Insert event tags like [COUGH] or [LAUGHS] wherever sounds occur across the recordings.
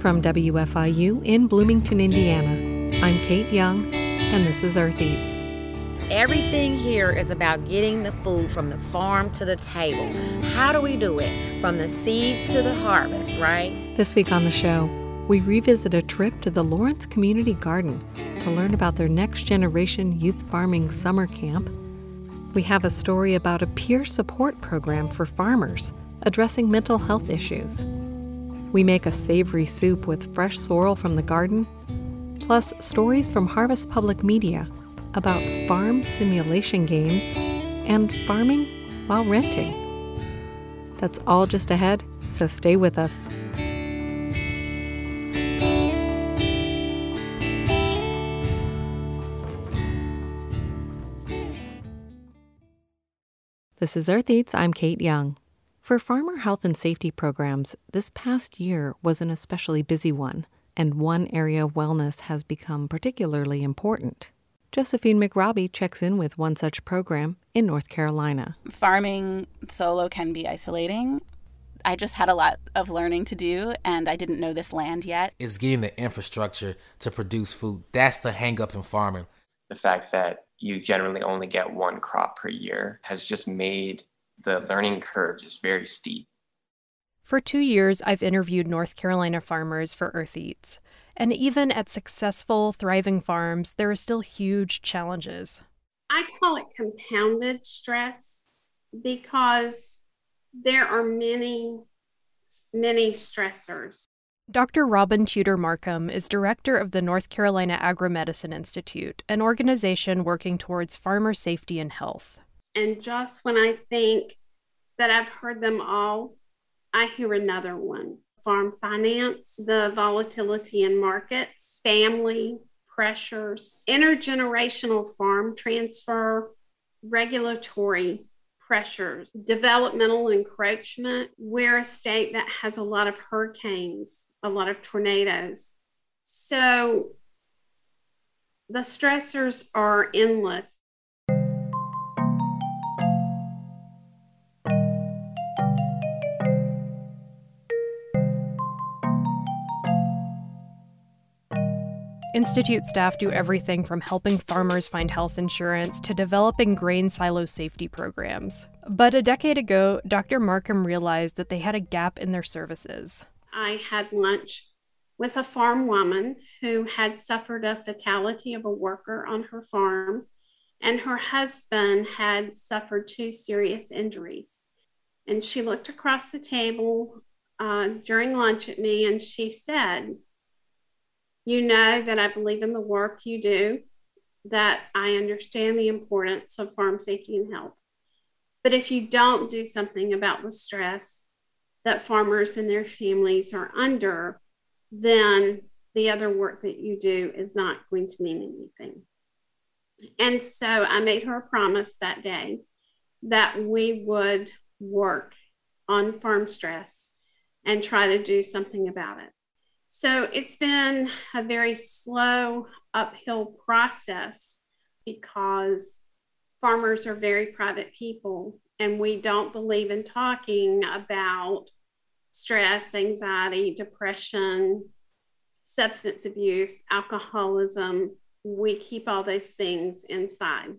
From WFIU in Bloomington, Indiana, I'm Kate Young, and this is Earth Eats. Everything here is about getting the food from the farm to the table. How do we do it? From the seeds to the harvest, right? This week on the show, we revisit a trip to the Lawrence Community Garden to learn about their next generation youth farming summer camp. We have a story about a peer support program for farmers addressing mental health issues. We make a savory soup with fresh sorrel from the garden, plus stories from Harvest Public Media about farm simulation games and farming while renting. That's all just ahead, so stay with us. This is Earth Eats. I'm Kate Young. For farmer health and safety programs, this past year was an especially busy one, and one area of wellness has become particularly important. Josephine McRobbie checks in with one such program in North Carolina. Farming solo can be isolating. I just had a lot of learning to do, and I didn't know this land yet. It's getting the infrastructure to produce food. That's the hang up in farming. The fact that you generally only get one crop per year has just made the learning curve is very steep. For two years, I've interviewed North Carolina farmers for Earth Eats. And even at successful, thriving farms, there are still huge challenges. I call it compounded stress because there are many, many stressors. Dr. Robin Tutor-Marcom is director of the North Carolina Agromedicine Institute, an organization working towards farmer safety and health. And just when I think that I've heard them all, I hear another one farm finance, the volatility in markets, family pressures, intergenerational farm transfer, regulatory pressures, developmental encroachment. We're a state that has a lot of hurricanes, a lot of tornadoes. So the stressors are endless. Institute staff do everything from helping farmers find health insurance to developing grain silo safety programs. But a decade ago, Dr. Marcom realized that they had a gap in their services. I had lunch with a farm woman who had suffered a fatality of a worker on her farm, and her husband had suffered two serious injuries. And she looked across the table uh, during lunch at me and she said, you know that I believe in the work you do, that I understand the importance of farm safety and health. But if you don't do something about the stress that farmers and their families are under, then the other work that you do is not going to mean anything. And so I made her a promise that day that we would work on farm stress and try to do something about it. So it's been a very slow uphill process because farmers are very private people and we don't believe in talking about stress, anxiety, depression, substance abuse, alcoholism. We keep all those things inside.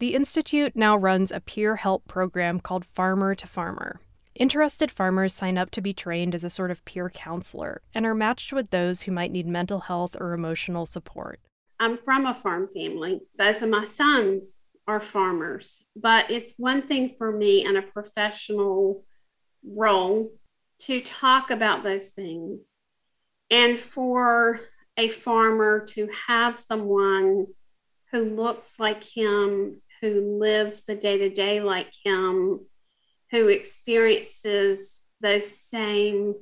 The Institute now runs a peer help program called Farmer to Farmer. Interested farmers sign up to be trained as a sort of peer counselor and are matched with those who might need mental health or emotional support. I'm from a farm family. Both of my sons are farmers, but it's one thing for me in a professional role to talk about those things and for a farmer to have someone who looks like him, who lives the day to day like him, who experiences those same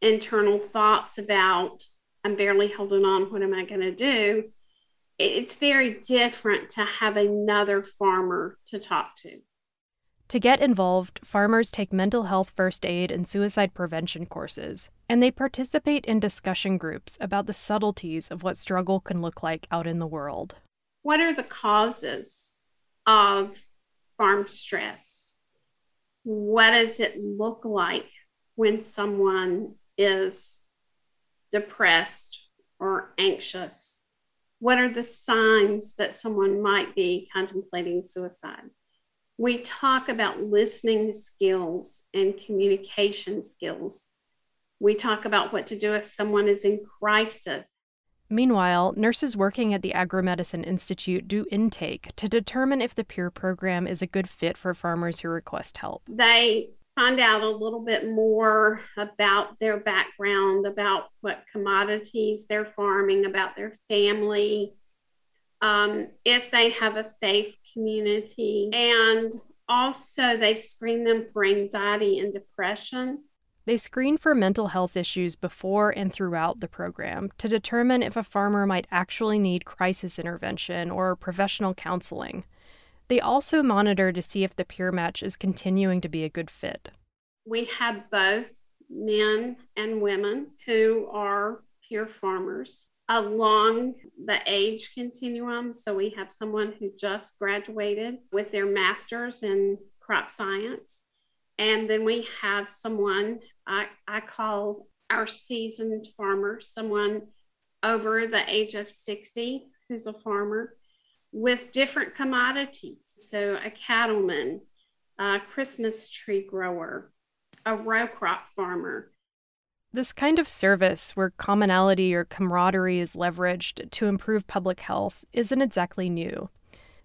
internal thoughts about I'm barely holding on, what am I going to do? It's very different to have another farmer to talk to. To get involved, farmers take mental health first aid and suicide prevention courses, and they participate in discussion groups about the subtleties of what struggle can look like out in the world. What are the causes of farm stress? What does it look like when someone is depressed or anxious? What are the signs that someone might be contemplating suicide? We talk about listening skills and communication skills. We talk about what to do if someone is in crisis. Meanwhile, nurses working at the Agro-Medicine Institute do intake to determine if the peer program is a good fit for farmers who request help. They find out a little bit more about their background, about what commodities they're farming, about their family, um, if they have a faith community, and also they screen them for anxiety and depression. They screen for mental health issues before and throughout the program to determine if a farmer might actually need crisis intervention or professional counseling. They also monitor to see if the peer match is continuing to be a good fit. We have both men and women who are peer farmers along the age continuum. So we have someone who just graduated with their master's in crop science. And then we have someone I, I call our seasoned farmer, someone over the age of 60 who's a farmer with different commodities. So, a cattleman, a Christmas tree grower, a row crop farmer. This kind of service, where commonality or camaraderie is leveraged to improve public health, isn't exactly new.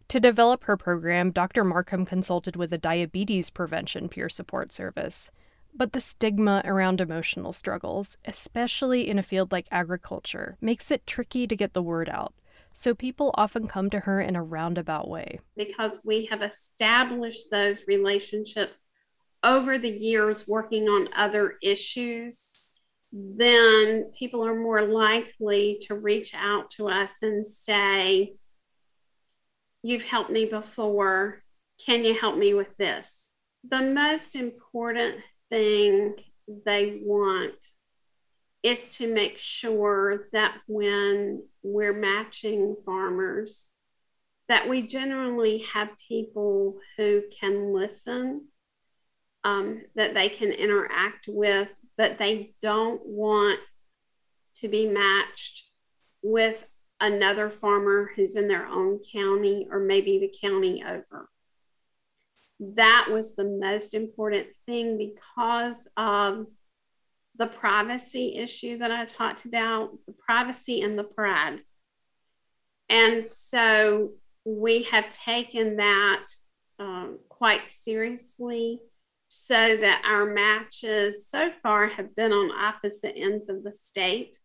To develop her program, Dr. Marcom consulted with a diabetes prevention peer support service. But the stigma around emotional struggles, especially in a field like agriculture, makes it tricky to get the word out so people often come to her in a roundabout way. Because we have established those relationships over the years working on other issues, then people are more likely to reach out to us and say, You've helped me before. Can you help me with this? The most important thing they want is to make sure that when we're matching farmers that we generally have people who can listen um, that they can interact with but they don't want to be matched with another farmer who's in their own county or maybe the county over that was the most important thing because of the privacy issue that I talked about, the privacy and the pride. And so we have taken that um, quite seriously so that our matches so far have been on opposite ends of the state.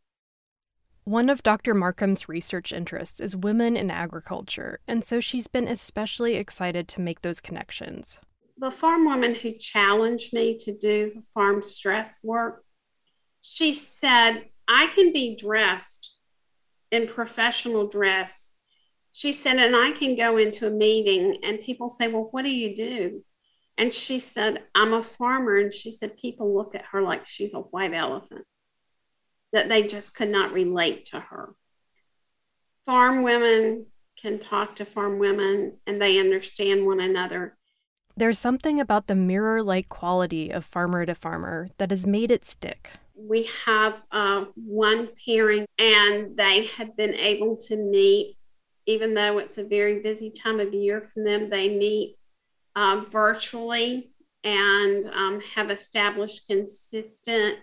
One of Dr. Marcom's research interests is women in agriculture, and so she's been especially excited to make those connections. The farm woman who challenged me to do the farm stress work she said, I can be dressed in professional dress. She said, and I can go into a meeting and people say, Well, what do you do? And she said, I'm a farmer. And she said, People look at her like she's a white elephant, that they just could not relate to her. Farm women can talk to farm women and they understand one another. There's something about the mirror like quality of farmer to farmer that has made it stick we have uh, one pairing, and they have been able to meet, even though it's a very busy time of year for them, they meet uh, virtually and um, have established consistent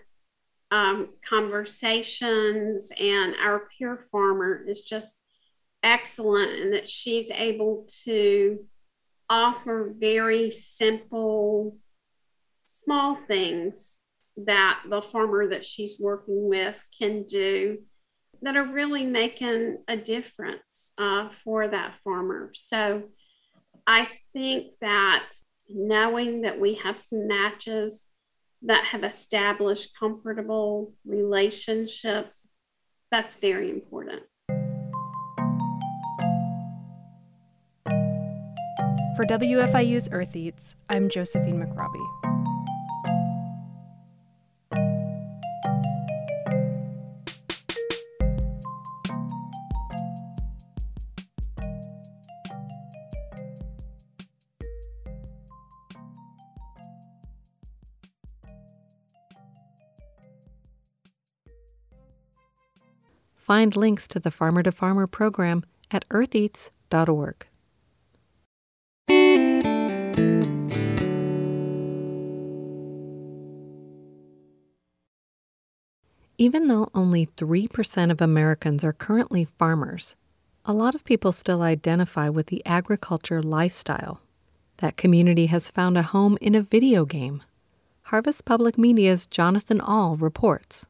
um, conversations. And our peer farmer is just excellent and that she's able to offer very simple, small things that the farmer that she's working with can do that are really making a difference uh, for that farmer. So I think that knowing that we have some matches that have established comfortable relationships, that's very important. For WFIU's Earth Eats, I'm Josephine McRobbie. Find links to the Farmer to Farmer program at eartheats.org. Even though only 3% of Americans are currently farmers, a lot of people still identify with the agriculture lifestyle. That community has found a home in a video game. Harvest Public Media's Jonathan Ahl reports.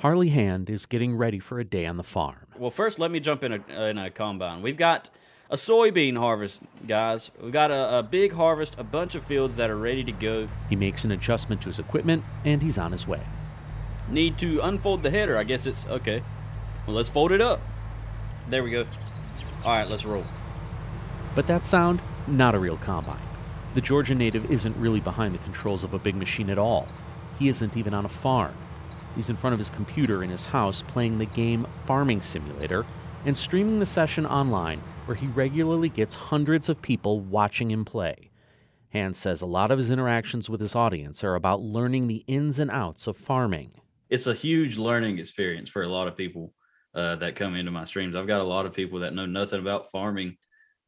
Harley Hand is getting ready for a day on the farm. Well, first, let me jump in a, in a combine. We've got a soybean harvest, guys. We've got a, a big harvest, a bunch of fields that are ready to go. He makes an adjustment to his equipment, and he's on his way. Need to unfold the header. I guess it's okay. Well, let's fold it up. There we go. All right, let's roll. But that sound, not a real combine. The Georgia native isn't really behind the controls of a big machine at all. He isn't even on a farm. He's in front of his computer in his house playing the game Farming Simulator and streaming the session online where he regularly gets hundreds of people watching him play. Hand says a lot of his interactions with his audience are about learning the ins and outs of farming. It's a huge learning experience for a lot of people uh, that come into my streams. I've got a lot of people that know nothing about farming,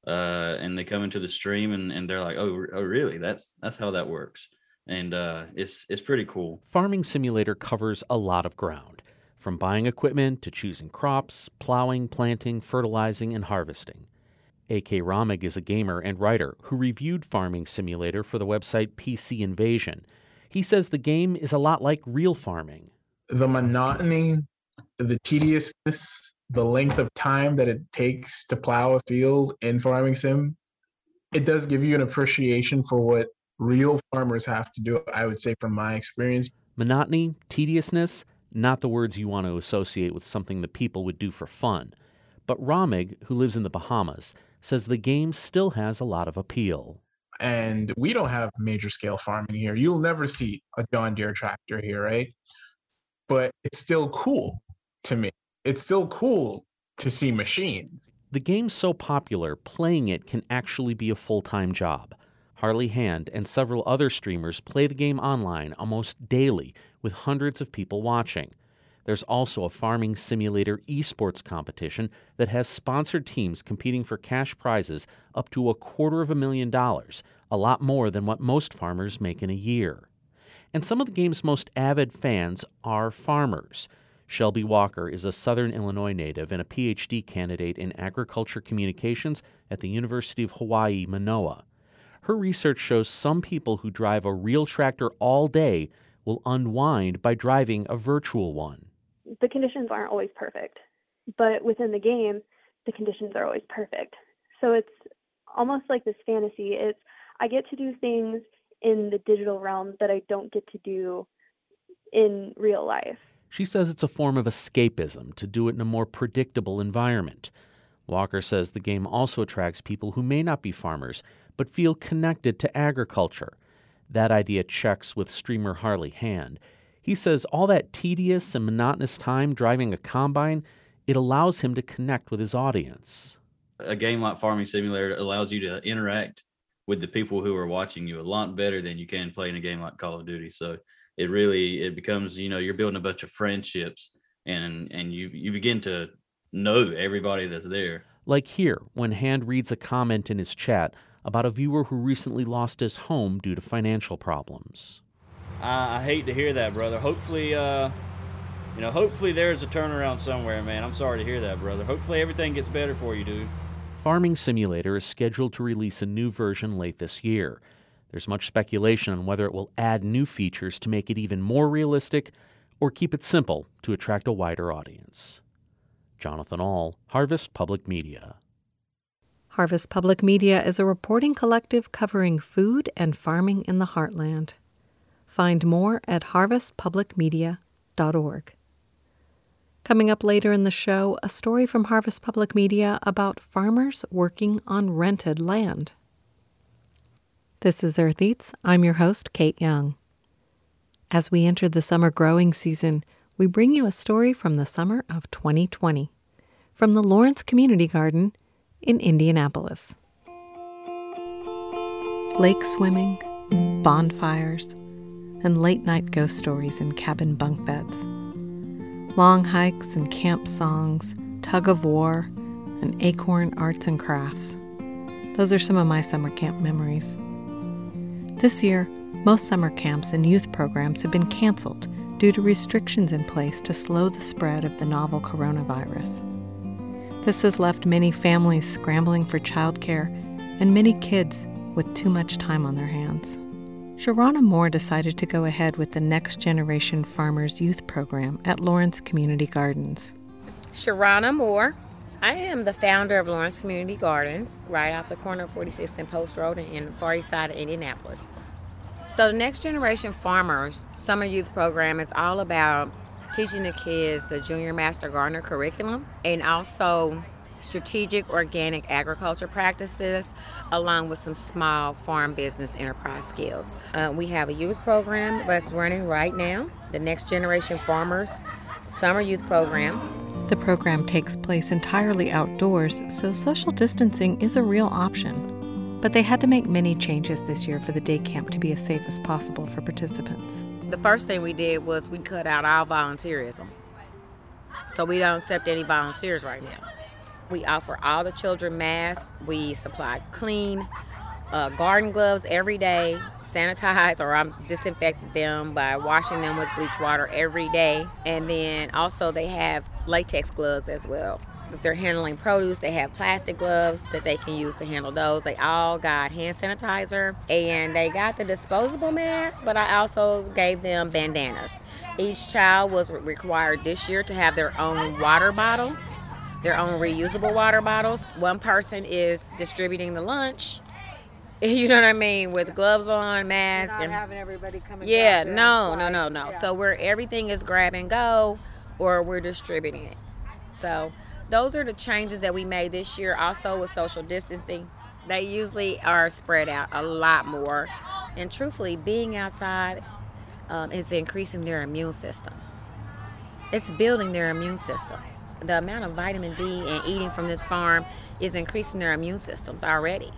uh, and they come into the stream and, and they're like, "Oh, oh, really? That's that's how that works." And uh, it's it's pretty cool. Farming Simulator covers a lot of ground, from buying equipment to choosing crops, plowing, planting, fertilizing, and harvesting. A.K. Rahming is a gamer and writer who reviewed Farming Simulator for the website PC Invasion. He says the game is a lot like real farming. The monotony the tediousness, the length of time that it takes to plow a field in farming sim, it does give you an appreciation for what real farmers have to do, I would say, from my experience. Monotony, tediousness, not the words you want to associate with something that people would do for fun. But Rahming, who lives in the Bahamas, says the game still has a lot of appeal. And we don't have major scale farming here. You'll never see a John Deere tractor here, right? But it's still cool to me. It's still cool to see machines. The game's so popular, playing it can actually be a full time job. Harley Hand and several other streamers play the game online almost daily with hundreds of people watching. There's also a farming simulator esports competition that has sponsored teams competing for cash prizes up to a quarter of a million dollars, a lot more than what most farmers make in a year. And some of the game's most avid fans are farmers. Shelby Walker is a Southern Illinois native and a PhD candidate in agriculture communications at the University of Hawaii, Manoa. Her research shows some people who drive a real tractor all day will unwind by driving a virtual one. The conditions aren't always perfect, but within the game, the conditions are always perfect. So it's almost like this fantasy. It's I get to do things in the digital realm that I don't get to do in real life. She says it's a form of escapism to do it in a more predictable environment. Walker says the game also attracts people who may not be farmers, but feel connected to agriculture. That idea checks with streamer Harley Hand. He says all that tedious and monotonous time driving a combine, it allows him to connect with his audience. A game like Farming Simulator allows you to interact with the people who are watching you a lot better than you can play in a game like Call of Duty. So it really it becomes you know you're building a bunch of friendships and and you you begin to know everybody that's there. Like here when Hand reads a comment in his chat about a viewer who recently lost his home due to financial problems. I, I hate to hear that brother. Hopefully uh you know hopefully there's a turnaround somewhere man. I'm sorry to hear that brother. Hopefully everything gets better for you dude. Farming simulator is scheduled to release a new version late this year. There's much speculation on whether it will add new features to make it even more realistic or keep it simple to attract a wider audience. Jonathan Ahl, Harvest Public Media. Harvest Public Media is a reporting collective covering food and farming in the heartland. Find more at harvestpublicmedia.org. Coming up later in the show, a story from Harvest Public Media about farmers working on rented land. This is Earth Eats. I'm your host, Kate Young. As we enter the summer growing season, we bring you a story from the summer of 2020 from the Lawrence Community Garden in Indianapolis. Lake swimming, bonfires, and late night ghost stories in cabin bunk beds. long hikes and camp songs, tug of war, and acorn arts and crafts. Those are some of my summer camp memories. This year, most summer camps and youth programs have been canceled due to restrictions in place to slow the spread of the novel coronavirus. This has left many families scrambling for childcare and many kids with too much time on their hands. Sharrona Moore decided to go ahead with the Next Generation Farmers Youth Program at Lawrence Community Gardens. Sharrona Moore. I am the founder of Lawrence Community Gardens, right off the corner of 46th and Post Road in the far east side of Indianapolis. So, the Next Generation Farmers Summer Youth Program is all about teaching the kids the Junior Master Gardener curriculum and also strategic organic agriculture practices, along with some small farm business enterprise skills. Uh, we have a youth program that's running right now, the Next Generation Farmers Summer Youth Program. The program takes place entirely outdoors, so social distancing is a real option. But they had to make many changes this year for the day camp to be as safe as possible for participants. The first thing we did was we cut out all volunteerism. So we don't accept any volunteers right now. We offer all the children masks. We supply clean uh, garden gloves every day, sanitize or I'm disinfecting them by washing them with bleach water every day. And then also they have latex gloves as well. If they're handling produce, they have plastic gloves that they can use to handle those. They all got hand sanitizer and they got the disposable masks, but I also gave them bandanas. Each child was required this year to have their own water bottle their own reusable water bottles. One person is distributing the lunch. [LAUGHS] You know what I mean, with gloves on, mask, and having everybody come. Yeah, no, no, no, no. Yeah. So where everything is grab and go, or we're distributing it. So those are the changes that we made this year. Also with social distancing, they usually are spread out a lot more, and truthfully, being outside um, is increasing their immune system. It's building their immune system the amount of vitamin D and eating from this farm is increasing their immune systems already.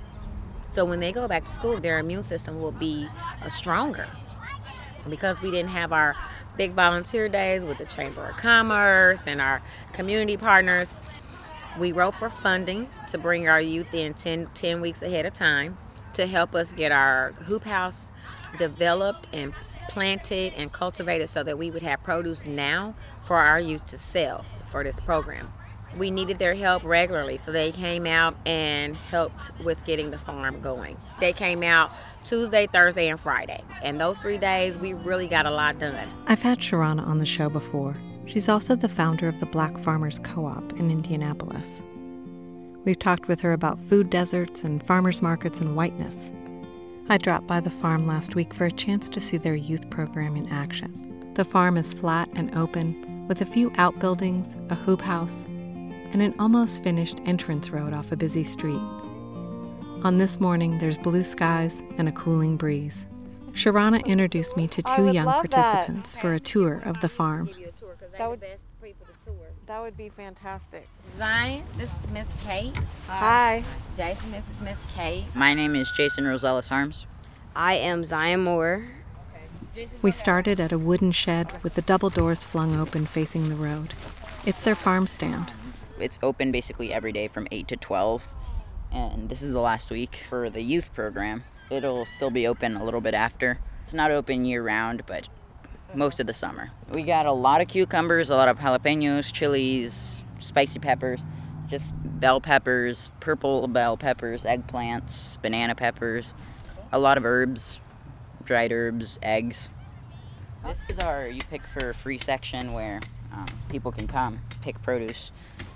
So when they go back to school, their immune system will be uh, stronger. Because we didn't have our big volunteer days with the Chamber of Commerce and our community partners, we wrote for funding to bring our youth in 10, 10 weeks ahead of time to help us get our hoop house developed and planted and cultivated so that we would have produce now for our youth to sell for this program. We needed their help regularly, so they came out and helped with getting the farm going. They came out Tuesday, Thursday, and Friday. And those three days, we really got a lot done. I've had Sharrona on the show before. She's also the founder of the Black Farmers Co op in Indianapolis. We've talked with her about food deserts and farmers markets and whiteness. I dropped by the farm last week for a chance to see their youth program in action. The farm is flat and open, with a few outbuildings, a hoop house, and an almost finished entrance road off a busy street. On this morning, there's blue skies and a cooling breeze. Sharrona introduced me to two young participants that. for a tour of the farm. That would, that would be fantastic. Zion, this is Miss Kate. Uh, Hi. Jason, this is Miss Kate. My name is Jason Rosales Harms. I am Zion Moore. We started at a wooden shed with the double doors flung open facing the road. It's their farm stand. It's open basically every day from 8 to 12, and this is the last week for the youth program. It'll still be open a little bit after. It's not open year round, but most of the summer. We got a lot of cucumbers, a lot of jalapenos, chilies, spicy peppers, just bell peppers, purple bell peppers, eggplants, banana peppers, a lot of herbs, dried herbs, eggs. This is our you pick for free section where um, people can come pick produce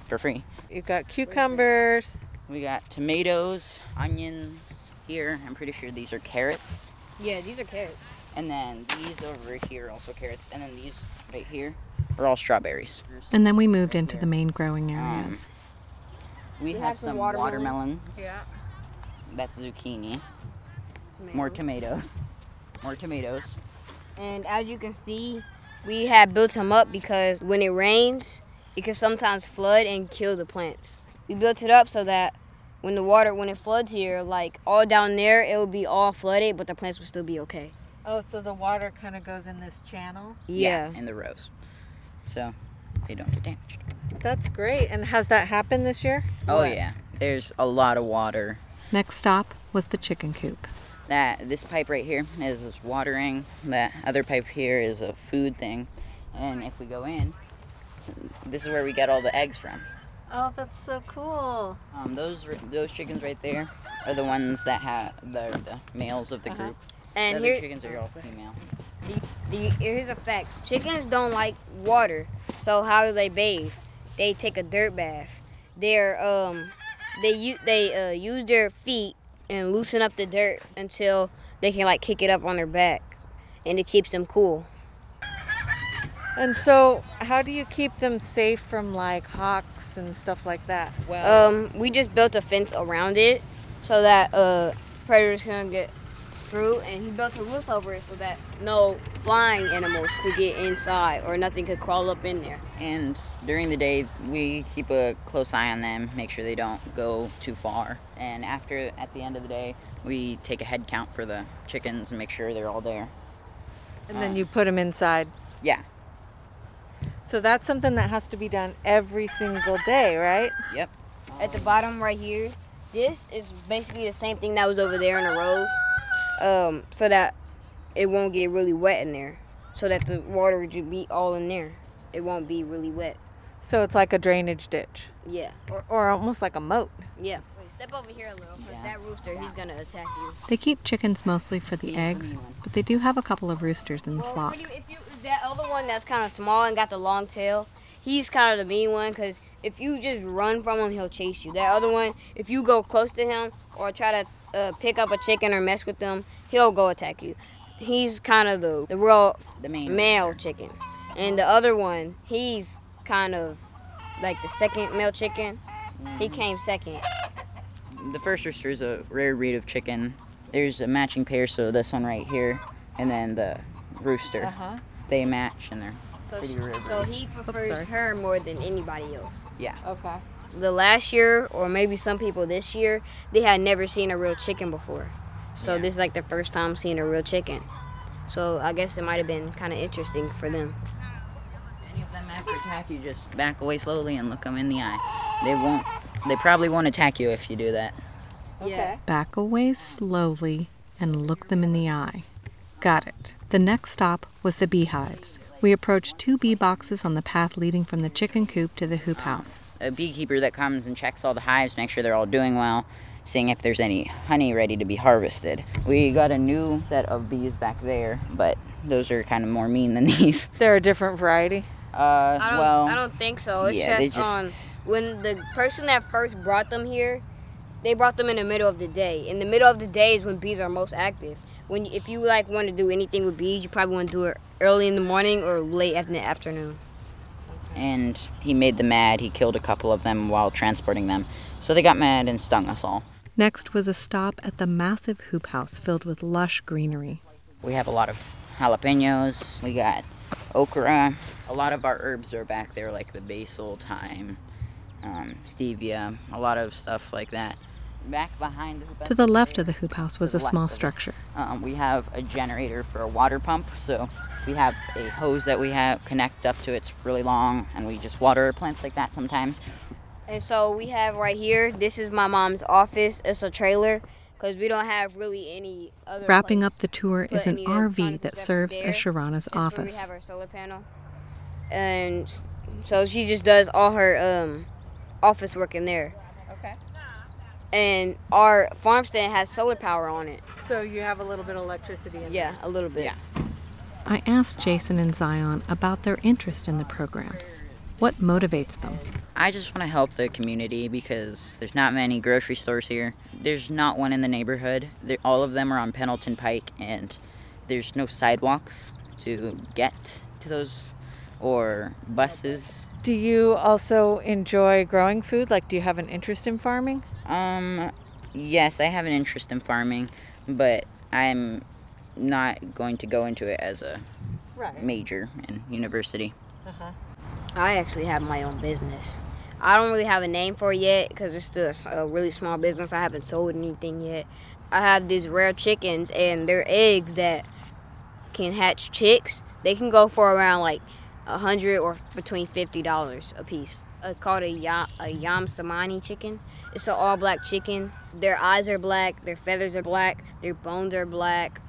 for free. You've got cucumbers. We got tomatoes, onions here. I'm pretty sure these are carrots. Yeah, these are carrots. And then these over here also carrots. And then these right here are all strawberries. And then we moved into the main growing areas. Um, we, we, have, have some, some watermelon. watermelons. Yeah. That's zucchini. Tomatoes. More tomatoes more tomatoes. And as you can see, we have built them up because when it rains, it can sometimes flood and kill the plants. We built it up so that when the water, when it floods here, like all down there, it will be all flooded, but the plants will still be okay. Oh, so the water kind of goes in this channel? Yeah. yeah in the rows. So they don't get damaged. That's great. And has that happened this year? Oh yeah, there's a lot of water. Next stop was the chicken coop. That this pipe right here is watering. That other pipe here is a food thing, and if we go in, this is where we get all the eggs from. Oh, that's so cool. Um, those those chickens right there are the ones that have the, the males of the Uh-huh. group. And the here- chickens are all female. The, the, here's a fact: chickens don't like water. So how do they bathe? They take a dirt bath. They're um, they u- they uh, use their feet and loosen up the dirt until they can like kick it up on their back, and it keeps them cool. And so, how do you keep them safe from like hawks and stuff like that? Well, Um, we just built a fence around it so that uh, predators couldn't get through, and he built a roof over it so that no flying animals could get inside or nothing could crawl up in there. And during the day, we keep a close eye on them, make sure they don't go too far. And after, at the end of the day, we take a head count for the chickens and make sure they're all there. And then you put them inside. Yeah. So that's something that has to be done every single day, right? Yep. At the bottom right here, this is basically the same thing that was over there in the rows, um, so that it won't get really wet in there, so that the water would be all in there. It won't be really wet. So it's like a drainage ditch, Yeah. or, or almost like a moat. Yeah. Wait, step over here a little, cause that rooster, he's gonna attack you. They keep chickens mostly for the eggs, but they do have a couple of roosters in the Well, flock. Pretty- if you that other one that's kind of small and got the long tail, he's kind of the mean one because if you just run from him, he'll chase you. That other one, if you go close to him or try to uh, pick up a chicken or mess with them, he'll go attack you. He's kind of the the real the main male chicken, and the other one, he's kind of like the second male chicken. He came second. The first rooster is a rare breed of chicken. There's a matching pair, so this one right here, and then the rooster. Uh-huh. They match, and they're So, pretty she- rare. so he prefers her more than anybody else. Yeah. Okay. the last year or maybe some people this year they had never seen a real chicken before so this is like the first time seeing a real chicken so i guess it might have been kind of interesting for them Any of them ever attack you, just back away slowly and look them in the eye. They won't. They probably won't attack you if you do that. yeah Back away slowly and look them in the eye. Got it. The next stop was the beehives. We approached two bee boxes on the path leading from the chicken coop to the hoop house. A beekeeper that comes and checks all the hives, make sure they're all doing well, seeing if there's any honey ready to be harvested. We got a new set of bees back there, but those are kind of more mean than [LAUGHS] these. They're a different variety. Uh, I don't, well, I don't think so. It's yeah, they just, on just- when the person that first brought them here, they brought them in the middle of the day. In the middle of the day is when bees are most active. When if you like want to do anything with bees, you probably want to do it early in the morning or late in the afternoon. and he made them mad. He killed a couple of them while transporting them, so they got mad and stung us all. Next was a stop at the massive hoop house filled with lush greenery. We have a lot of jalapenos. We got okra. A lot of our herbs are back there, like the basil, thyme, um, stevia, a lot of stuff like that. Back behind the hoop To the left of the hoop house was a small structure. um, we have a generator for a water pump. So we have a hose that we have connect up to. It's really long, and we just water our plants like that sometimes. And so we have right here. This is my mom's office. It's a trailer because we don't have really any other. Wrapping up the tour to is an RV that serves as Sharrona's That's where we office. have our solar panel, and so she just does all her um, office work in there. Okay. And our farm stand has solar power on it. So you have a little bit of electricity in Yeah, a little bit. Yeah. I asked Jason and Zion about their interest in the program. What motivates them? I just want to help the community because there's not many grocery stores here. There's not one in the neighborhood. They're, all of them are on Pendleton Pike, and there's no sidewalks to get to those or buses. Do you also enjoy growing food? Like, do you have an interest in farming? Um, yes, I have an interest in farming, but I'm not going to go into it as a Right. major in university. Uh-huh. I actually have my own business. I don't really have a name for it yet because it's still a really small business. I haven't sold anything yet. I have these rare chickens and they're eggs that can hatch chicks. They can go for around like a hundred or between fifty dollars a piece. It's called a yam, Ayam Cemani chicken. It's an all black chicken. Their eyes are black, their feathers are black, their bones are black.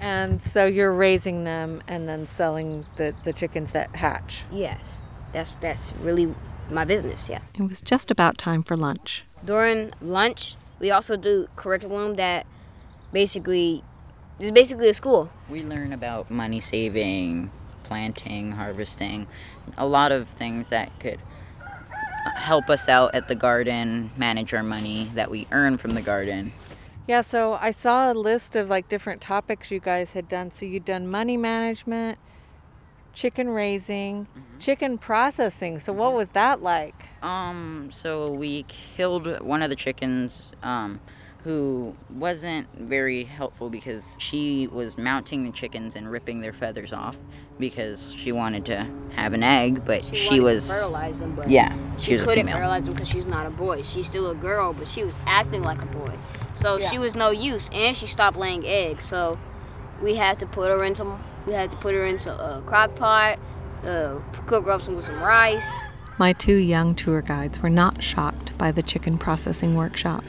And so you're raising them and then selling the, the chickens that hatch. Yes, that's that's really my business. Yeah. It was just about time for lunch. During lunch, we also do curriculum that basically is basically a school. We learn about money saving, planting, harvesting, a lot of things that could help us out at the garden, manage our money that we earn from the garden. Yeah, so I saw a list of like different topics you guys had done. So you'd done money management, chicken raising, mm-hmm. chicken processing. So what was that like? Um, so we killed one of the chickens. Um, who wasn't very helpful because she was mounting the chickens and ripping their feathers off because she wanted to have an egg, but she, she was fertilize them, but yeah, she, she was couldn't a female. fertilize them because she's not a boy. She's still a girl, but she was acting like a boy, so yeah. she was no use, and she stopped laying eggs. So we had to put her into we had to put her into a crock pot, uh, cook her up some with some rice. My two young tour guides were not shocked by the chicken processing workshop.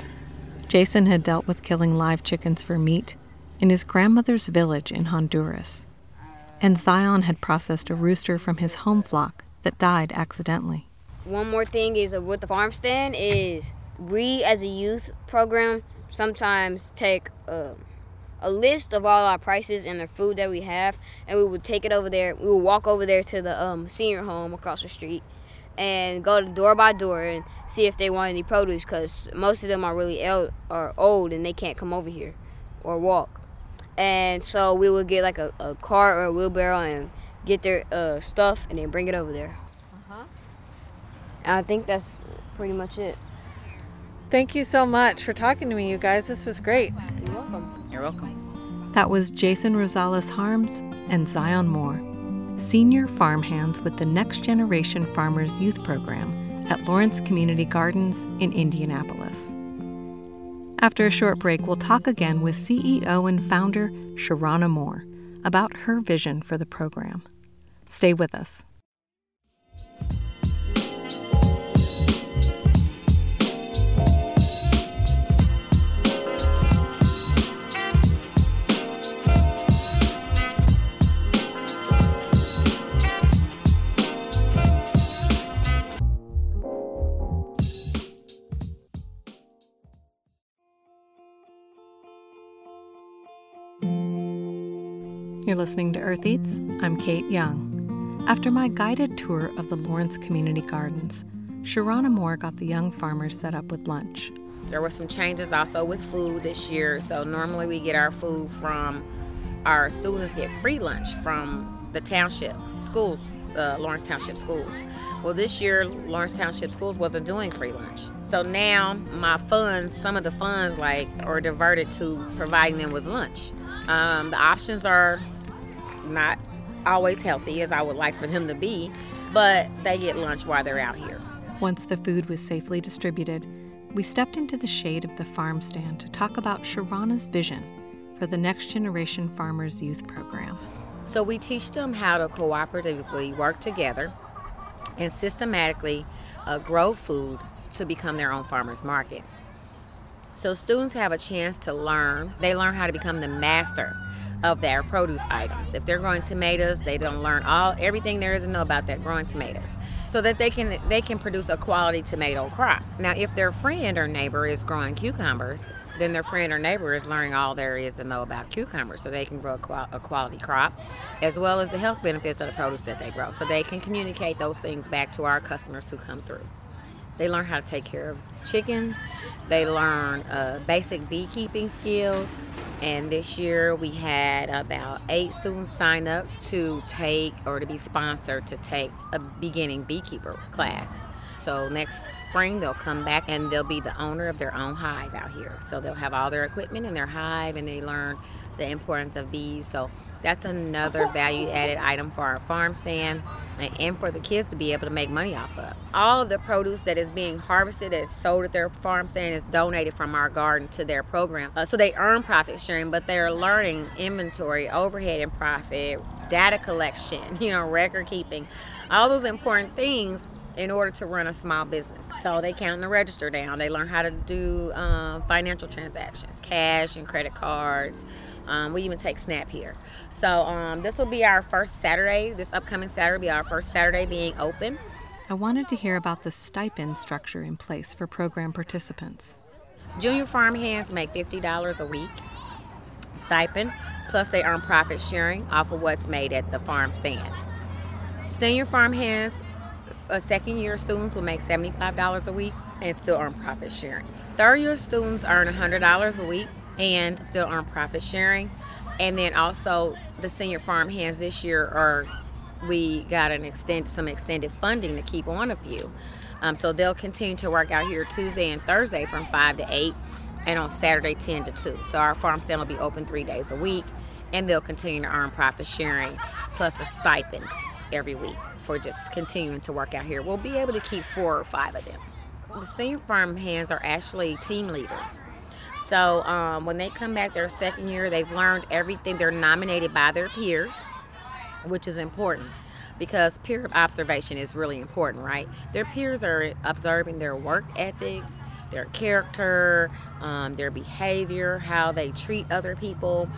Jason had dealt with killing live chickens for meat in his grandmother's village in Honduras. And Zion had processed a rooster from his home flock that died accidentally. One more thing is uh, with the farm stand is we as a youth program sometimes take uh, a list of all our prices and the food that we have and we would take it over there we would walk over there to the um, senior home across the street and go door by door and see if they want any produce because most of them are really el- old and they can't come over here or walk. And so we would get like a, a cart or a wheelbarrow and get their uh, stuff and then bring it over there. Uh-huh. And I think that's pretty much it. Thank you so much for talking to me, you guys. This was great. You're welcome. You're welcome. That was Jason Rosales Harms and Zion Moore senior farmhands with the Next Generation Farmers Youth Program at Lawrence Community Gardens in Indianapolis. After a short break, we'll talk again with CEO and founder Sharrona Moore about her vision for the program. Stay with us. Listening to Earth Eats. I'm Kate Young. After my guided tour of the Lawrence Community Gardens, Sharrona Moore got the young farmers set up with lunch. There were some changes also with food this year. So normally we get our food from our students get free lunch from the township schools, uh, Lawrence Township schools. Well, this year Lawrence Township schools wasn't doing free lunch. So now my funds, some of the funds like are diverted to providing them with lunch. Um, the options are not always healthy as I would like for them to be, but they get lunch while they're out here. Once the food was safely distributed, we stepped into the shade of the farm stand to talk about Sharrona's vision for the Next Generation Farmers Youth Program. So we teach them how to cooperatively work together and systematically uh, grow food to become their own farmers market. So students have a chance to learn. They learn how to become the master of their produce items. If they're growing tomatoes, they don't learn all everything there is to know about that growing tomatoes, so that they can they can produce a quality tomato crop. Now, if their friend or neighbor is growing cucumbers, then their friend or neighbor is learning all there is to know about cucumbers, so they can grow a, qual- a quality crop, as well as the health benefits of the produce that they grow, so they can communicate those things back to our customers who come through. They learn how to take care of chickens. They learn uh, basic beekeeping skills. And this year we had about eight students sign up to take or to be sponsored to take a beginning beekeeper class. So next spring they'll come back and they'll be the owner of their own hive out here. So they'll have all their equipment in their hive and they learn the importance of bees. So that's another value added item for our farm stand and for the kids to be able to make money off of. All of the produce that is being harvested is sold at their farm stand is donated from our garden to their program. Uh, so they earn profit sharing, but they're learning inventory, overhead, and profit data collection, [LAUGHS] you know, record keeping, all those important things in order to run a small business. So they count the register down. They learn how to do uh, financial transactions, cash and credit cards. Um, we even take Snap here. So um, this will be our first Saturday. This upcoming Saturday will be our first Saturday being open. I wanted to hear about the stipend structure in place for program participants. Junior farm hands make $50 a week stipend, plus they earn profit sharing off of what's made at the farm stand. Senior farm hands, a second year students will make $75 a week and still earn profit sharing. Third year students earn $100 a week and still earn profit sharing. And then also the senior farm hands this year are we got an extend some extended funding to keep on a few. Um, so they'll continue to work out here Tuesday and Thursday from 5 to 8 and on Saturday 10 to 2. So our farm stand will be open three days a week and they'll continue to earn profit sharing plus a stipend every week for just continuing to work out here. We'll be able to keep four or five of them. The senior farm hands are actually team leaders. So um, when they come back their second year, they've learned everything. They're nominated by their peers, which is important because peer observation is really important, right? Their peers are observing their work ethics, their character, um, their behavior, how they treat other people,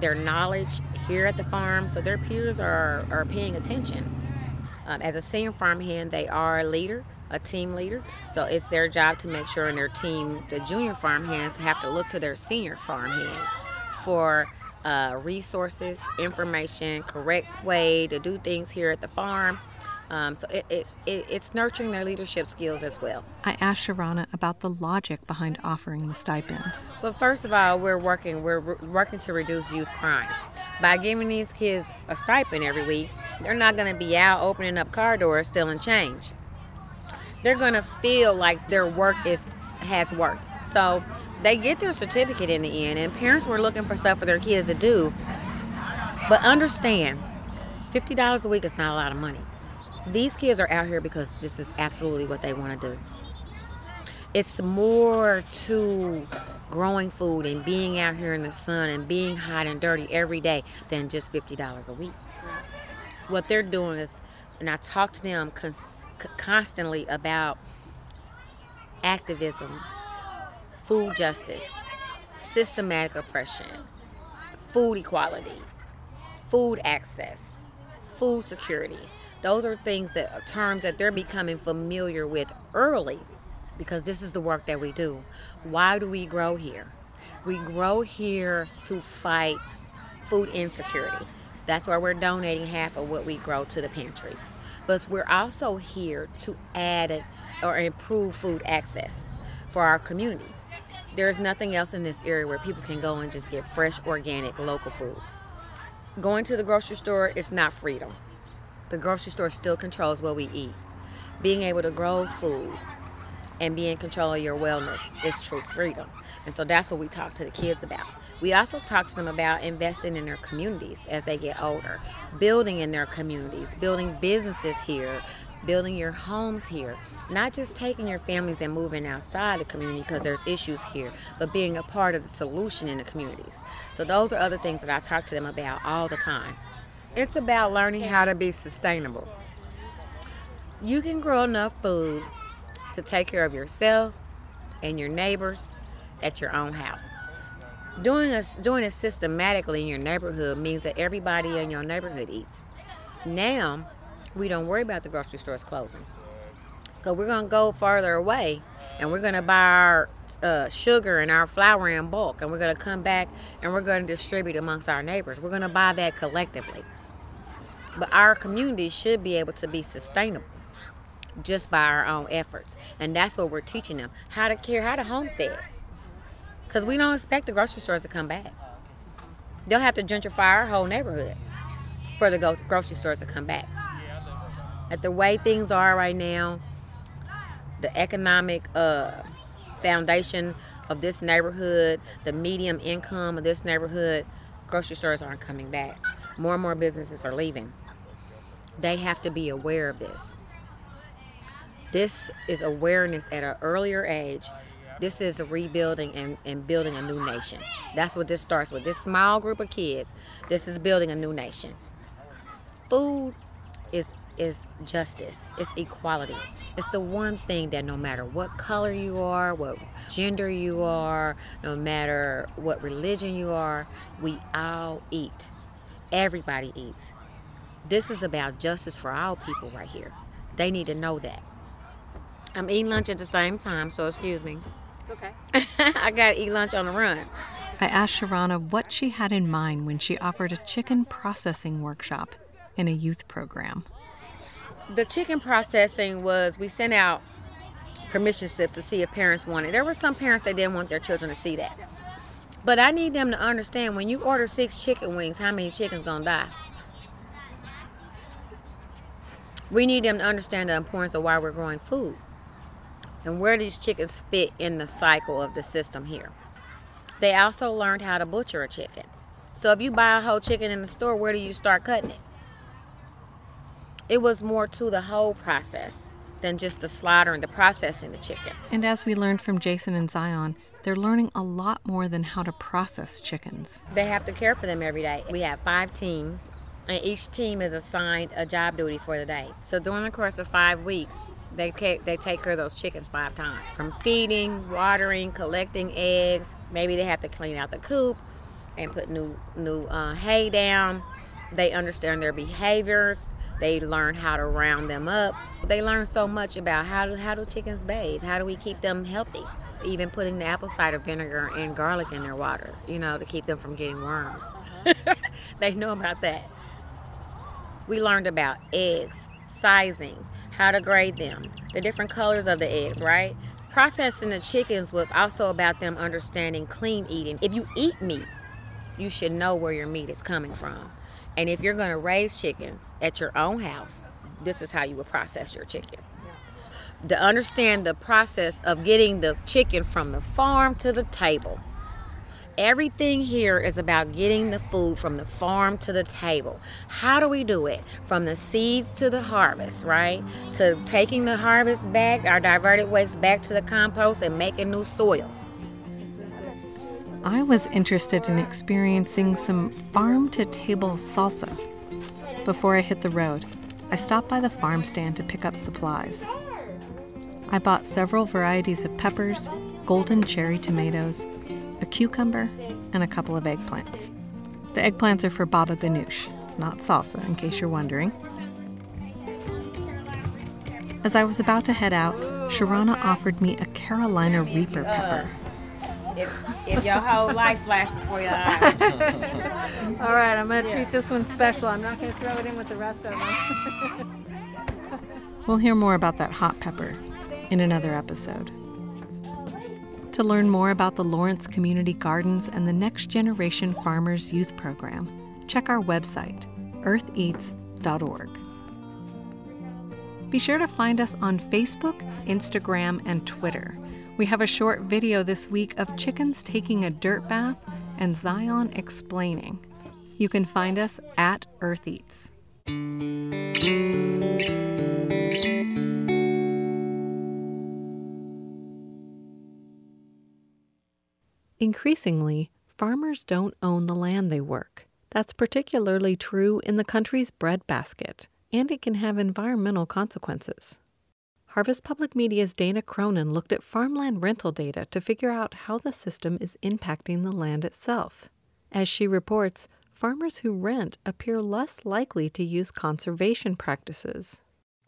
their knowledge here at the farm. So their peers are, are paying attention. Um, as a senior farm hand, they are a leader, a team leader. So it's their job to make sure in their team, the junior farm hands have to look to their senior farm hands for uh, resources, information, correct way to do things here at the farm. Um, so it, it, it, it's nurturing their leadership skills as well. I asked Sharrona about the logic behind offering the stipend. But first of all, we're working we're re- working to reduce youth crime. By giving these kids a stipend every week, they're not going to be out opening up car doors stealing change. They're to feel like their work is has worth. So they get their certificate in the end, and parents were looking for stuff for their kids to do. But understand, fifty dollars a week is not a lot of money. These kids are out here because this is absolutely what they want to do. It's more to growing food and being out here in the sun and being hot and dirty every day than just $50 a week. What they're doing is, and I talk to them cons- constantly about activism, food justice, systematic oppression, food equality, food access, food security those are things that uh, terms that they're becoming familiar with early because this is the work that we do. Why do we grow here? We grow here to fight food insecurity. That's why we're donating half of what we grow to the pantries. But we're also here to add or improve food access for our community. There's nothing else in this area where people can go and just get fresh, organic, local food. Going to the grocery store is not freedom the grocery store still controls what we eat. Being able to grow food and be in control of your wellness is true freedom. And so that's what we talk to the kids about. We also talk to them about investing in their communities as they get older, building in their communities, building businesses here, building your homes here, not just taking your families and moving outside the community because there's issues here, but being a part of the solution in the communities. So those are other things that I talk to them about all the time. It's about learning how to be sustainable. You can grow enough food to take care of yourself and your neighbors at your own house. Doing, a, doing it systematically in your neighborhood means that everybody in your neighborhood eats. Now, we don't worry about the grocery stores closing because we're going to go farther away and we're going to buy our uh, sugar and our flour in bulk and we're going to come back and we're going to distribute amongst our neighbors. We're going to buy that collectively. But our community should be able to be sustainable just by our own efforts. And that's what we're teaching them how to care, how to homestead. Because we don't expect the grocery stores to come back. They'll have to gentrify our whole neighborhood for the grocery stores to come back. At the way things are right now, the economic uh, foundation of this neighborhood, the medium income of this neighborhood, grocery stores aren't coming back. More and more businesses are leaving. They have to be aware of this. This is awareness at an earlier age. This is rebuilding and, and building a new nation. That's what this starts with. This small group of kids, this is building a new nation. food is is justice. It's equality. It's the one thing that no matter what color you are, what gender you are, no matter what religion you are, we all eat. Everybody eats. This is about justice for all people right here. They need to know that. I'm eating lunch at the same time, so excuse me. Okay. [LAUGHS] I gotta eat lunch on the run. I asked Sharrona what she had in mind when she offered a chicken processing workshop in a youth program. The chicken processing was we sent out permission slips to see if parents wanted. There were some parents that didn't want their children to see that. But I need them to understand when you order six chicken wings, how many chickens gonna die? We need them to understand the importance of why we're growing food and where these chickens fit in the cycle of the system here. They also learned how to butcher a chicken. So if you buy a whole chicken in the store, where do you start cutting it? It was more to the whole process than just the slaughter and the processing the chicken. And as we learned from Jason and Zion, they're learning a lot more than how to process chickens. They have to care for them every day. We have five teams, and each team is assigned a job duty for the day. So during the course of five weeks, they take, they take care of those chickens five times from feeding, watering, collecting eggs. Maybe they have to clean out the coop and put new new uh, hay down. They understand their behaviors. They learn how to round them up. They learn so much about how do how do chickens bathe? How do we keep them healthy? Even putting the apple cider vinegar and garlic in their water, you know, to keep them from getting worms. [LAUGHS] they know about that. We learned about eggs, sizing, how to grade them, the different colors of the eggs, right? Processing the chickens was also about them understanding clean eating. If you eat meat, you should know where your meat is coming from. And if you're going to raise chickens at your own house, this is how you would process your chicken. To understand the process of getting the chicken from the farm to the table. Everything here is about getting the food from the farm to the table. How do we do it? From the seeds to the harvest, right? To taking the harvest back, our diverted waste back to the compost and making new soil. I was interested in experiencing some farm to table salsa. Before I hit the road, I stopped by the farm stand to pick up supplies. I bought several varieties of peppers, golden cherry tomatoes, a cucumber, and a couple of eggplants. The eggplants are for baba ganoush, not salsa, in case you're wondering. As I was about to head out, Sharrona offered me a Carolina Reaper pepper. If, if your whole life flashed before your eyes. [LAUGHS] All right, I'm going to treat this one special. I'm not going to throw it in with the rest of them. We'll hear more about that hot pepper in another episode. To learn more about the Lawrence Community Gardens and the Next Generation Farmers Youth Program, check our website, eartheats.org. Be sure to find us on Facebook, Instagram, and Twitter. We have a short video this week of chickens taking a dirt bath and Zion explaining. You can find us at Earth Eats. Increasingly, farmers don't own the land they work. That's particularly true in the country's breadbasket, and it can have environmental consequences. Harvest Public Media's Dana Cronin looked at farmland rental data to figure out how the system is impacting the land itself. As she reports, farmers who rent appear less likely to use conservation practices.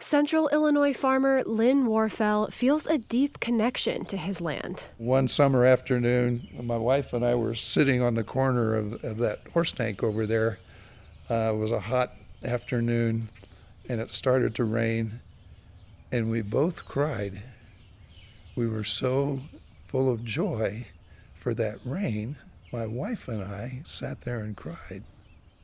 Central Illinois farmer Lynn Warfel feels a deep connection to his land. One summer afternoon, my wife and I were sitting on the corner of, of that horse tank over there. Uh, it was a hot afternoon, and it started to rain, and we both cried. We were so full of joy for that rain. My wife and I sat there and cried.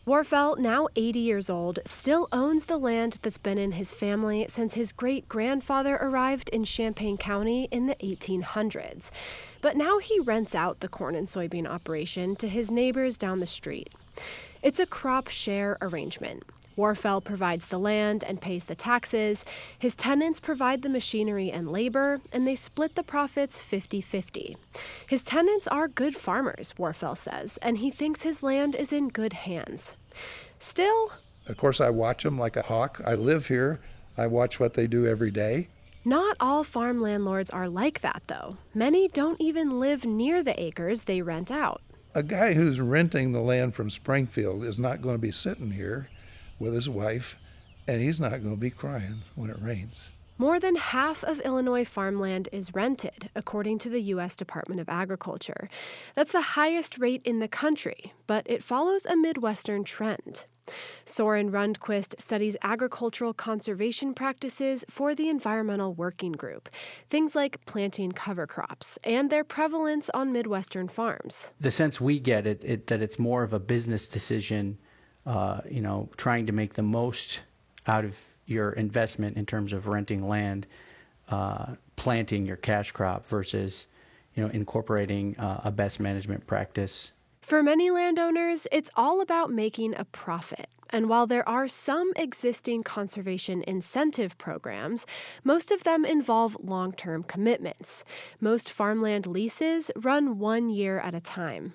Warfel, now 80 years old, still owns the land that's been in his family since his great grandfather arrived in Champaign County in the 1800s. But now he rents out the corn and soybean operation to his neighbors down the street. It's a crop share arrangement. Warfel provides the land and pays the taxes. His tenants provide the machinery and labor, and they split the profits 50 50. His tenants are good farmers, Warfel says, and he thinks his land is in good hands. Still, Of course, I watch them like a hawk. I live here. I watch what they do every day. Not all farm landlords are like that, though. Many don't even live near the acres they rent out. A guy who's renting the land from Springfield is not going to be sitting here with his wife, and he's not going to be crying when it rains. More than half of Illinois farmland is rented, according to the U.S. Department of Agriculture. That's the highest rate in the country, but it follows a Midwestern trend. Soren Rundquist studies agricultural conservation practices for the Environmental Working Group, things like planting cover crops and their prevalence on Midwestern farms. The sense we get it, it that it's more of a business decision, uh, you know, trying to make the most out of your investment in terms of renting land, uh, planting your cash crop versus, you know, incorporating uh, a best management practice for many landowners, it's all about making a profit. And while there are some existing conservation incentive programs, most of them involve long term commitments. Most farmland leases run one year at a time.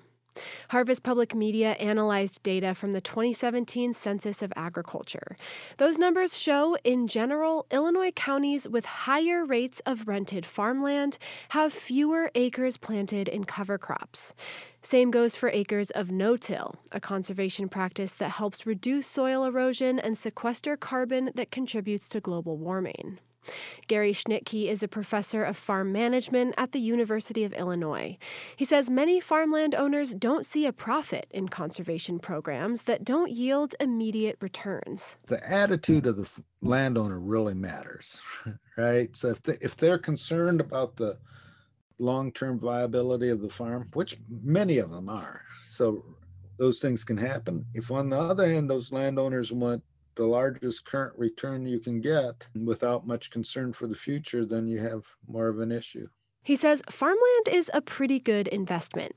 Harvest Public Media analyzed data from the 2017 Census of Agriculture. Those numbers show, in general, Illinois counties with higher rates of rented farmland have fewer acres planted in cover crops. Same goes for acres of no till, a conservation practice that helps reduce soil erosion and sequester carbon that contributes to global warming. Gary Schnitkey is a professor of farm management at the University of Illinois. He says many farmland owners don't see a profit in conservation programs that don't yield immediate returns. The attitude of the landowner really matters, [LAUGHS] right? So if they, if they're concerned about the long-term viability of the farm, which many of them are, so those things can happen. If on the other hand those landowners want the largest current return you can get without much concern for the future, then you have more of an issue. He says farmland is a pretty good investment.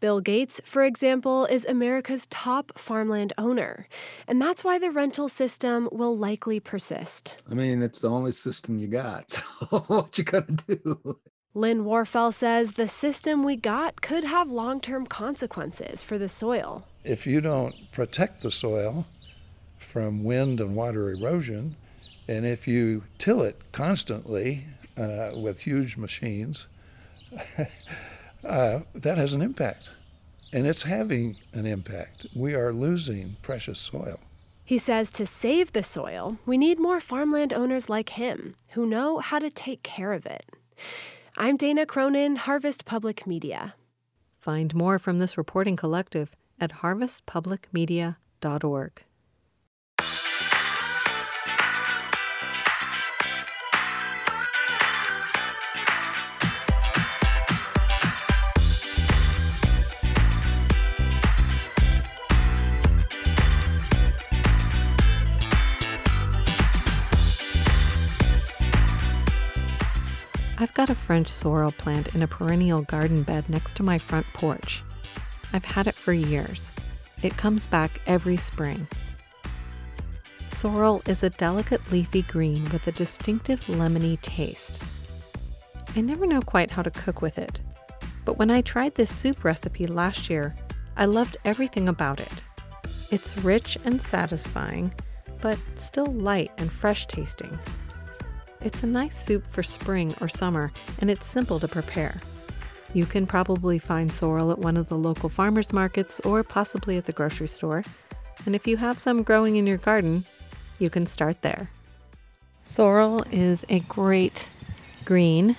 Bill Gates, for example, is America's top farmland owner, and that's why the rental system will likely persist. I mean, it's the only system you got. [LAUGHS] So what you gonna do? Lynn Warfel says the system we got could have long term consequences for the soil. If you don't protect the soil, from wind and water erosion. And if you till it constantly uh, with huge machines, [LAUGHS] uh, that has an impact. And it's having an impact. We are losing precious soil. He says to save the soil, we need more farmland owners like him who know how to take care of it. I'm Dana Cronin, Harvest Public Media. Find more from this reporting collective at harvestpublicmedia.org. I've got a French sorrel plant in a perennial garden bed next to my front porch. I've had it for years. It comes back every spring. Sorrel is a delicate leafy green with a distinctive lemony taste. I never know quite how to cook with it, but when I tried this soup recipe last year, I loved everything about it. It's rich and satisfying, but still light and fresh tasting. It's a nice soup for spring or summer, and it's simple to prepare. You can probably find sorrel at one of the local farmers markets or possibly at the grocery store. And if you have some growing in your garden, you can start there. Sorrel is a great green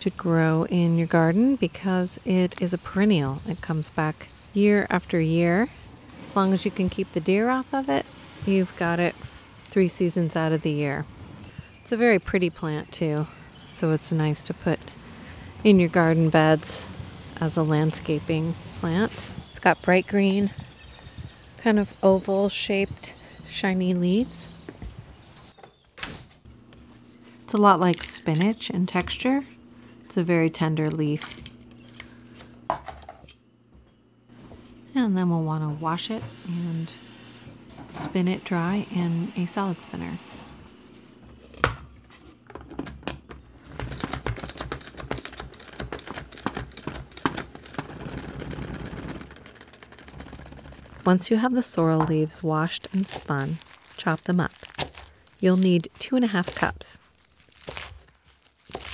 to grow in your garden because it is a perennial. It comes back year after year. As long as you can keep the deer off of it, you've got it three seasons out of the year. It's a very pretty plant too, so it's nice to put in your garden beds as a landscaping plant. It's got bright green, kind of oval shaped, shiny leaves. It's a lot like spinach in texture. It's a very tender leaf. And then we'll want to wash it and spin it dry in a salad spinner. Once you have the sorrel leaves washed and spun, chop them up. You'll need two and a half cups.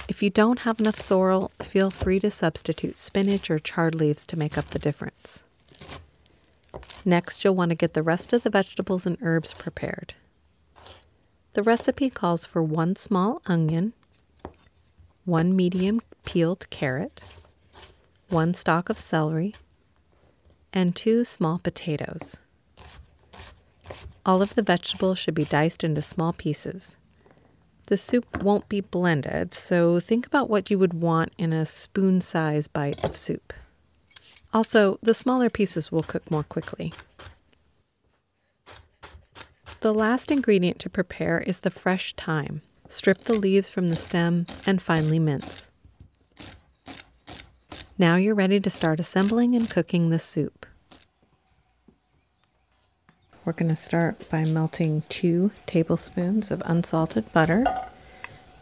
If you don't have enough sorrel, feel free to substitute spinach or chard leaves to make up the difference. Next, you'll want to get the rest of the vegetables and herbs prepared. The recipe calls for one small onion, one medium peeled carrot, one stalk of celery, and two small potatoes. All of the vegetables should be diced into small pieces. The soup won't be blended, so think about what you would want in a spoon size bite of soup. Also, the smaller pieces will cook more quickly. The last ingredient to prepare is the fresh thyme. Strip the leaves from the stem and finely mince. Now you're ready to start assembling and cooking the soup. We're going to start by melting two tablespoons of unsalted butter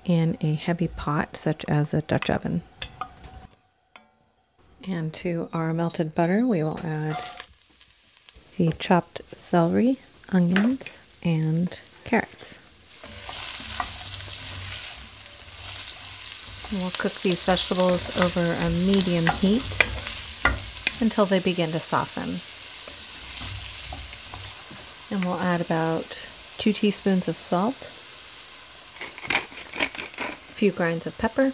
in a heavy pot, such as a Dutch oven. And to our melted butter, we will add the chopped celery, onions, and carrots. We'll cook these vegetables over a medium heat until they begin to soften. And we'll add about two teaspoons of salt, a few grinds of pepper,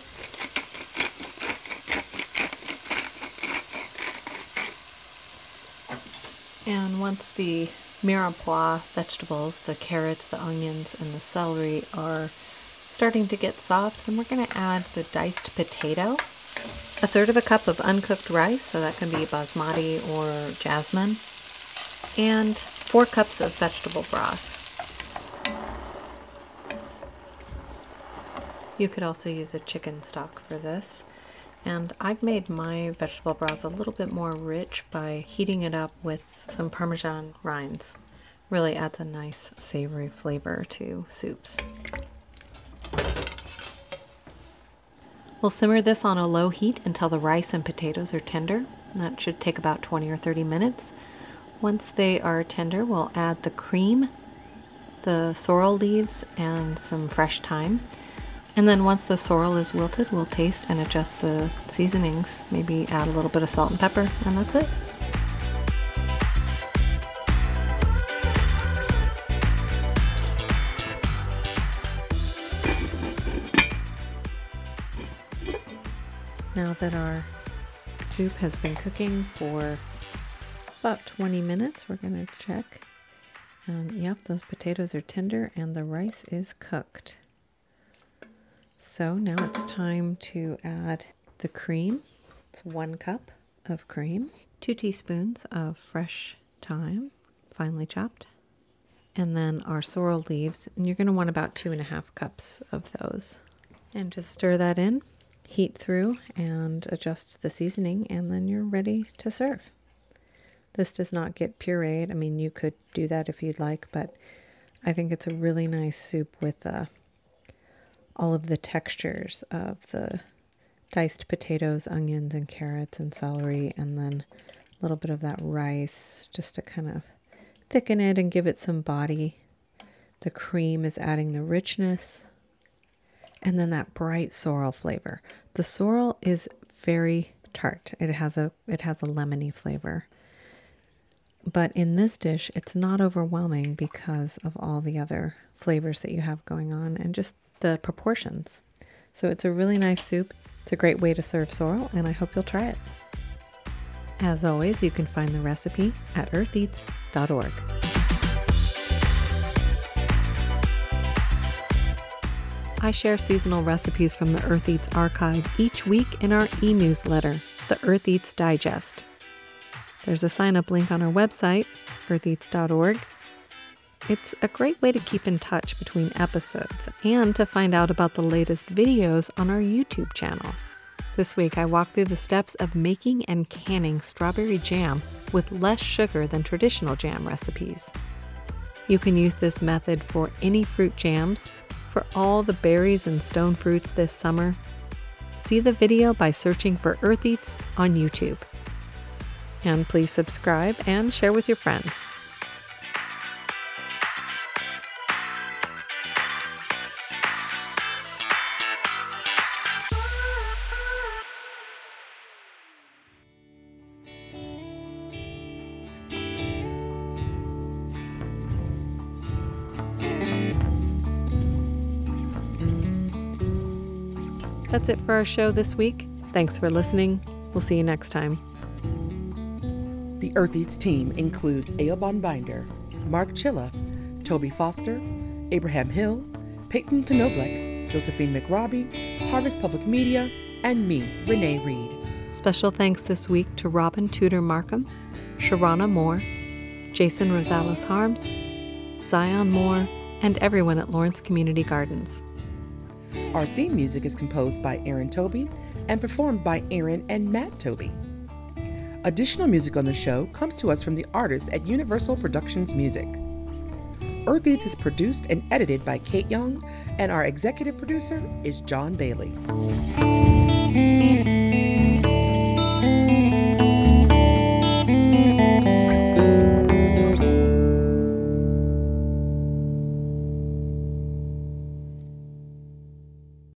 and once the mirepoix vegetables, the carrots, the onions, and the celery are starting to get soft, then we're going to add the diced potato, a third of a cup of uncooked rice, so that can be basmati or jasmine, and four cups of vegetable broth. You could also use a chicken stock for this. And I've made my vegetable broth a little bit more rich by heating it up with some Parmesan rinds. Really adds a nice savory flavor to soups. We'll simmer this on a low heat until the rice and potatoes are tender. That should take about 20 or 30 minutes. Once they are tender, we'll add the cream, the sorrel leaves, and some fresh thyme. And then once the sorrel is wilted, we'll taste and adjust the seasonings. Maybe add a little bit of salt and pepper, and that's it. That our soup has been cooking for about 20 minutes, we're going to check. And yep, those potatoes are tender and the rice is cooked. So now it's time to add the cream. It's one cup of cream, two teaspoons of fresh thyme, finely chopped, and then our sorrel leaves. And you're going to want about two and a half cups of those. And just stir that in, heat through, and adjust the seasoning, and then you're ready to serve. This does not get pureed. I mean, you could do that if you'd like, but I think it's a really nice soup with uh, all of the textures of the diced potatoes, onions, and carrots, and celery, and then a little bit of that rice just to kind of thicken it and give it some body. The cream is adding the richness, and then that bright sorrel flavor. The sorrel is very tart. It has a it has a lemony flavor. But in this dish, it's not overwhelming because of all the other flavors that you have going on and just the proportions. So it's a really nice soup. It's a great way to serve sorrel, and I hope you'll try it. As always, you can find the recipe at eartheats.org. I share seasonal recipes from the Earth Eats archive each week in our e newsletter, the Earth Eats Digest. There's a sign up link on our website, eartheats.org, it's a great way to keep in touch between episodes and to find out about the latest videos on our YouTube channel. This week, I walk through the steps of making and canning strawberry jam with less sugar than traditional jam recipes. You can use this method for any fruit jams, for all the berries and stone fruits this summer. See the video by searching for Earth Eats on YouTube. And please subscribe and share with your friends. That's it for our show this week. Thanks for listening. We'll see you next time. The Earth Eats team includes Eoban Binder, Mark Chilla, Toby Foster, Abraham Hill, Peyton Knoblech, Josephine McRobbie, Harvest Public Media, and me, Renee Reed. Special thanks this week to Robin Tudor Markham, Sharrona Moore, Jason Rosales Harms, Zion Moore, and everyone at Lawrence Community Gardens. Our theme music is composed by Aaron Toby and performed by Aaron and Matt Toby. Additional music on the show comes to us from the artists at Universal Productions Music. Earth Eats is produced and edited by Kate Young, and our executive producer is John Bailey.